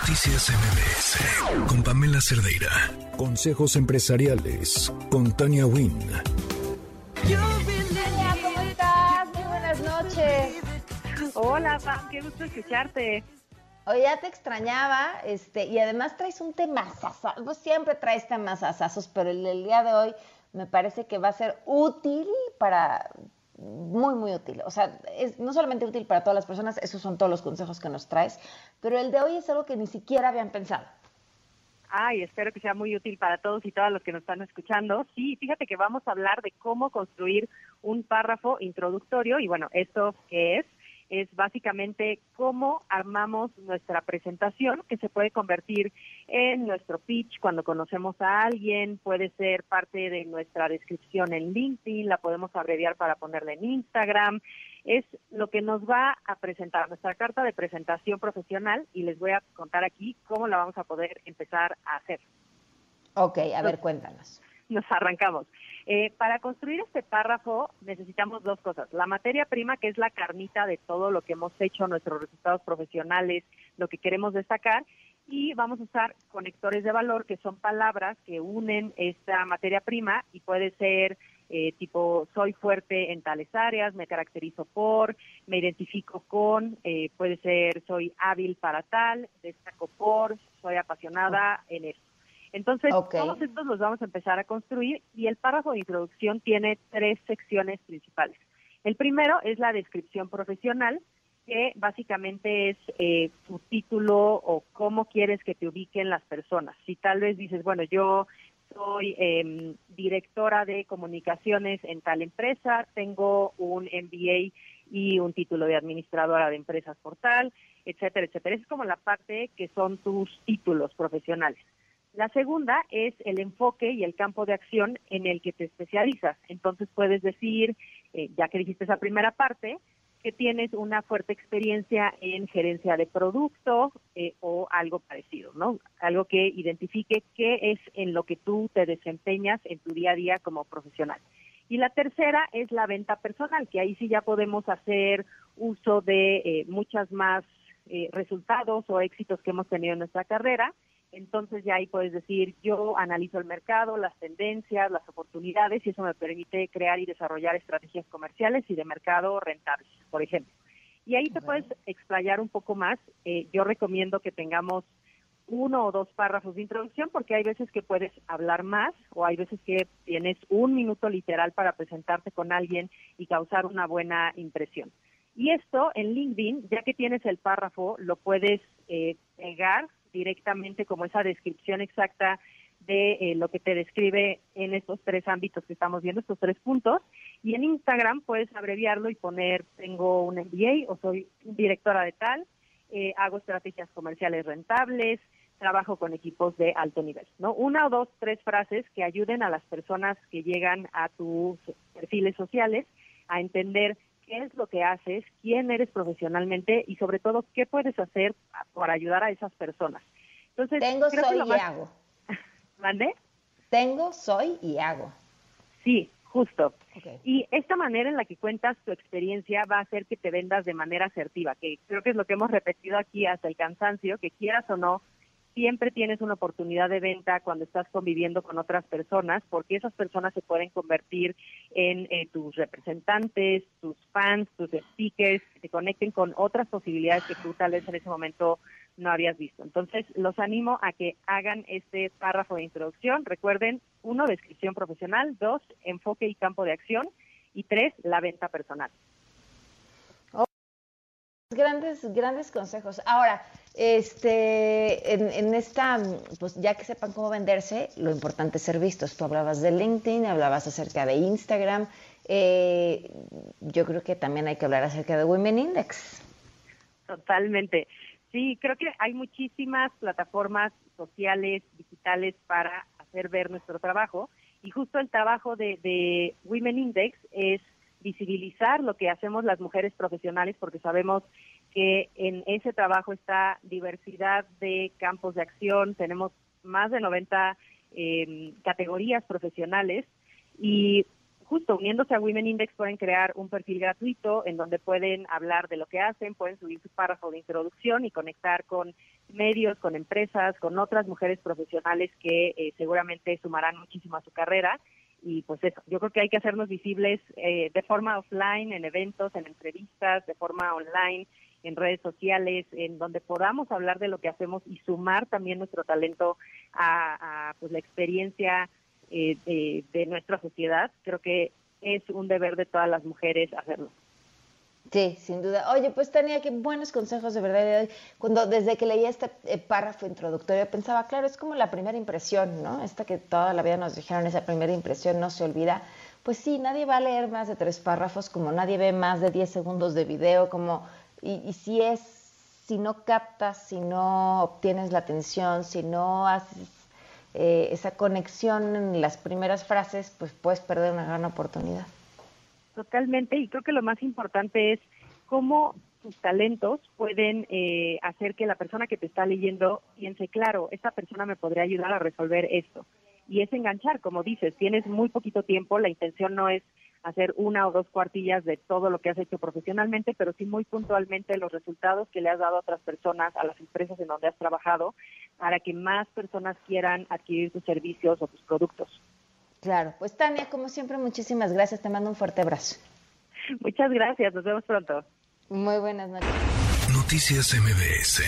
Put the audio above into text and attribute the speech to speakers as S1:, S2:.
S1: Noticias MBS con Pamela Cerdeira. Consejos empresariales con Tania Wynn.
S2: Hola, ¿cómo estás? Muy buenas noches.
S3: Hola, Pam, qué gusto escucharte.
S2: Oye, ya te extrañaba, este, y además traes un tema pues siempre traes temas asazos, pero el del día de hoy me parece que va a ser útil para, muy, muy útil. O sea, es no solamente útil para todas las personas, esos son todos los consejos que nos traes, pero el de hoy es algo que ni siquiera habían pensado.
S3: Ay, espero que sea muy útil para todos y todas los que nos están escuchando. Sí, fíjate que vamos a hablar de cómo construir un párrafo introductorio y bueno, ¿esto qué es? Es básicamente cómo armamos nuestra presentación, que se puede convertir en nuestro pitch cuando conocemos a alguien, puede ser parte de nuestra descripción en LinkedIn, la podemos abreviar para ponerla en Instagram, es lo que nos va a presentar nuestra carta de presentación profesional y les voy a contar aquí cómo la vamos a poder empezar a hacer.
S2: Ok, a ver, cuéntanos.
S3: Nos arrancamos. Eh, para construir este párrafo necesitamos dos cosas. La materia prima, que es la carnita de todo lo que hemos hecho, nuestros resultados profesionales, lo que queremos destacar, y vamos a usar conectores de valor, que son palabras que unen esta materia prima y puede ser eh, tipo soy fuerte en tales áreas, me caracterizo por, me identifico con, eh, puede ser soy hábil para tal, destaco por, soy apasionada en eso. Entonces, todos estos los vamos a empezar a construir y el párrafo de introducción tiene tres secciones principales. El primero es la descripción profesional, que básicamente es eh, tu título o cómo quieres que te ubiquen las personas. Si tal vez dices, bueno, yo soy em, directora de comunicaciones en tal empresa, tengo un MBA y un título de administradora de empresas por tal, etcétera, etcétera. Es como la parte que son tus títulos profesionales. La segunda es el enfoque y el campo de acción en el que te especializas. Entonces puedes decir, eh, ya que dijiste esa primera parte, que tienes una fuerte experiencia en gerencia de producto eh, o algo parecido, ¿no? Algo que identifique qué es en lo que tú te desempeñas en tu día a día como profesional. Y la tercera es la venta personal, que ahí sí ya podemos hacer uso de eh, muchas más resultados o éxitos que hemos tenido en nuestra carrera entonces ya ahí puedes decir, yo analizo el mercado, las tendencias, las oportunidades y eso me permite crear y desarrollar estrategias comerciales y de mercado rentables, por ejemplo. Y ahí te puedes explayar un poco más. Eh, yo recomiendo que tengamos uno o dos párrafos de introducción porque hay veces que puedes hablar más o hay veces que tienes un minuto literal para presentarte con alguien y causar una buena impresión. Y esto en LinkedIn, ya que tienes el párrafo, lo puedes eh, pegar directamente como esa descripción exacta de eh, lo que te describe en estos tres ámbitos que estamos viendo, estos tres puntos. Y en Instagram puedes abreviarlo y poner, tengo un MBA o soy directora de tal, eh, hago estrategias comerciales rentables, trabajo con equipos de alto nivel, ¿no? Una o dos, tres frases que ayuden a las personas que llegan a tus perfiles sociales a entender qué es lo que haces, quién eres profesionalmente y sobre todo qué puedes hacer para ayudar a esas personas.
S2: Entonces, tengo, soy y hago.
S3: ¿Mande?
S2: Tengo, soy y hago.
S3: Sí, justo. Y esta manera en la que cuentas tu experiencia va a hacer que te vendas de manera asertiva, que creo que es lo que hemos repetido aquí hasta el cansancio, que quieras o no, siempre tienes una oportunidad de venta cuando estás conviviendo con otras personas, porque esas personas se pueden convertir en eh, tus representantes, tus fans, tus speakers, que te conecten con otras posibilidades que tú tal vez en ese momento no habías visto. Entonces, los animo a que hagan este párrafo de introducción. Recuerden, uno, descripción profesional, dos, enfoque y campo de acción, y tres, la venta personal.
S2: Grandes, grandes consejos. Ahora, este, en, esta, pues ya que sepan cómo venderse, lo importante es ser vistos. Tú hablabas de LinkedIn, hablabas acerca de Instagram. Eh, yo creo que también hay que hablar acerca de Women Index.
S3: Totalmente. Sí, creo que hay muchísimas plataformas sociales, digitales para hacer ver nuestro trabajo. Y justo el trabajo de, de Women Index es visibilizar lo que hacemos las mujeres profesionales porque sabemos que en ese trabajo está diversidad de campos de acción, tenemos más de 90 em, categorías profesionales y justo uniéndose a Women Index pueden crear un perfil gratuito en donde pueden hablar de lo que hacen, pueden subir su párrafo de introducción y conectar con medios, con empresas, con otras mujeres profesionales que eh, seguramente sumarán muchísimo a su carrera. Y pues eso, yo creo que hay que hacernos visibles eh, de forma offline, en eventos, en entrevistas, de forma online, en redes sociales, en donde podamos hablar de lo que hacemos y sumar también nuestro talento a, pues la experiencia eh, de, de nuestra sociedad. Creo que es un deber de todas las mujeres hacerlo.
S2: Sí, sin duda. Oye, pues tenía que buenos consejos de verdad. Cuando desde que leí este eh, párrafo introductorio pensaba, claro, es como la primera impresión, ¿no? Esta que toda la vida nos dijeron, esa primera impresión no se olvida. Pues sí, nadie va a leer más de tres párrafos, como nadie ve más de diez segundos de video, como y, si es, si no captas, si no obtienes la atención, si no haces eh, esa conexión en las primeras frases, pues puedes perder una gran oportunidad.
S3: Totalmente, y creo que lo más importante es cómo tus talentos pueden eh, hacer que la persona que te está leyendo piense, claro, esta persona me podría ayudar a resolver esto. Y es enganchar, como dices, tienes muy poquito tiempo, la intención no es hacer una o dos cuartillas de todo lo que has hecho profesionalmente, pero sí muy puntualmente los resultados que le has dado a otras personas, a las empresas en donde has trabajado, para que más personas quieran adquirir tus servicios o tus productos.
S2: Claro, pues Tania, como siempre, muchísimas gracias. Te mando un fuerte abrazo.
S3: Muchas gracias, nos vemos pronto.
S2: Muy buenas noches.
S1: Noticias MBS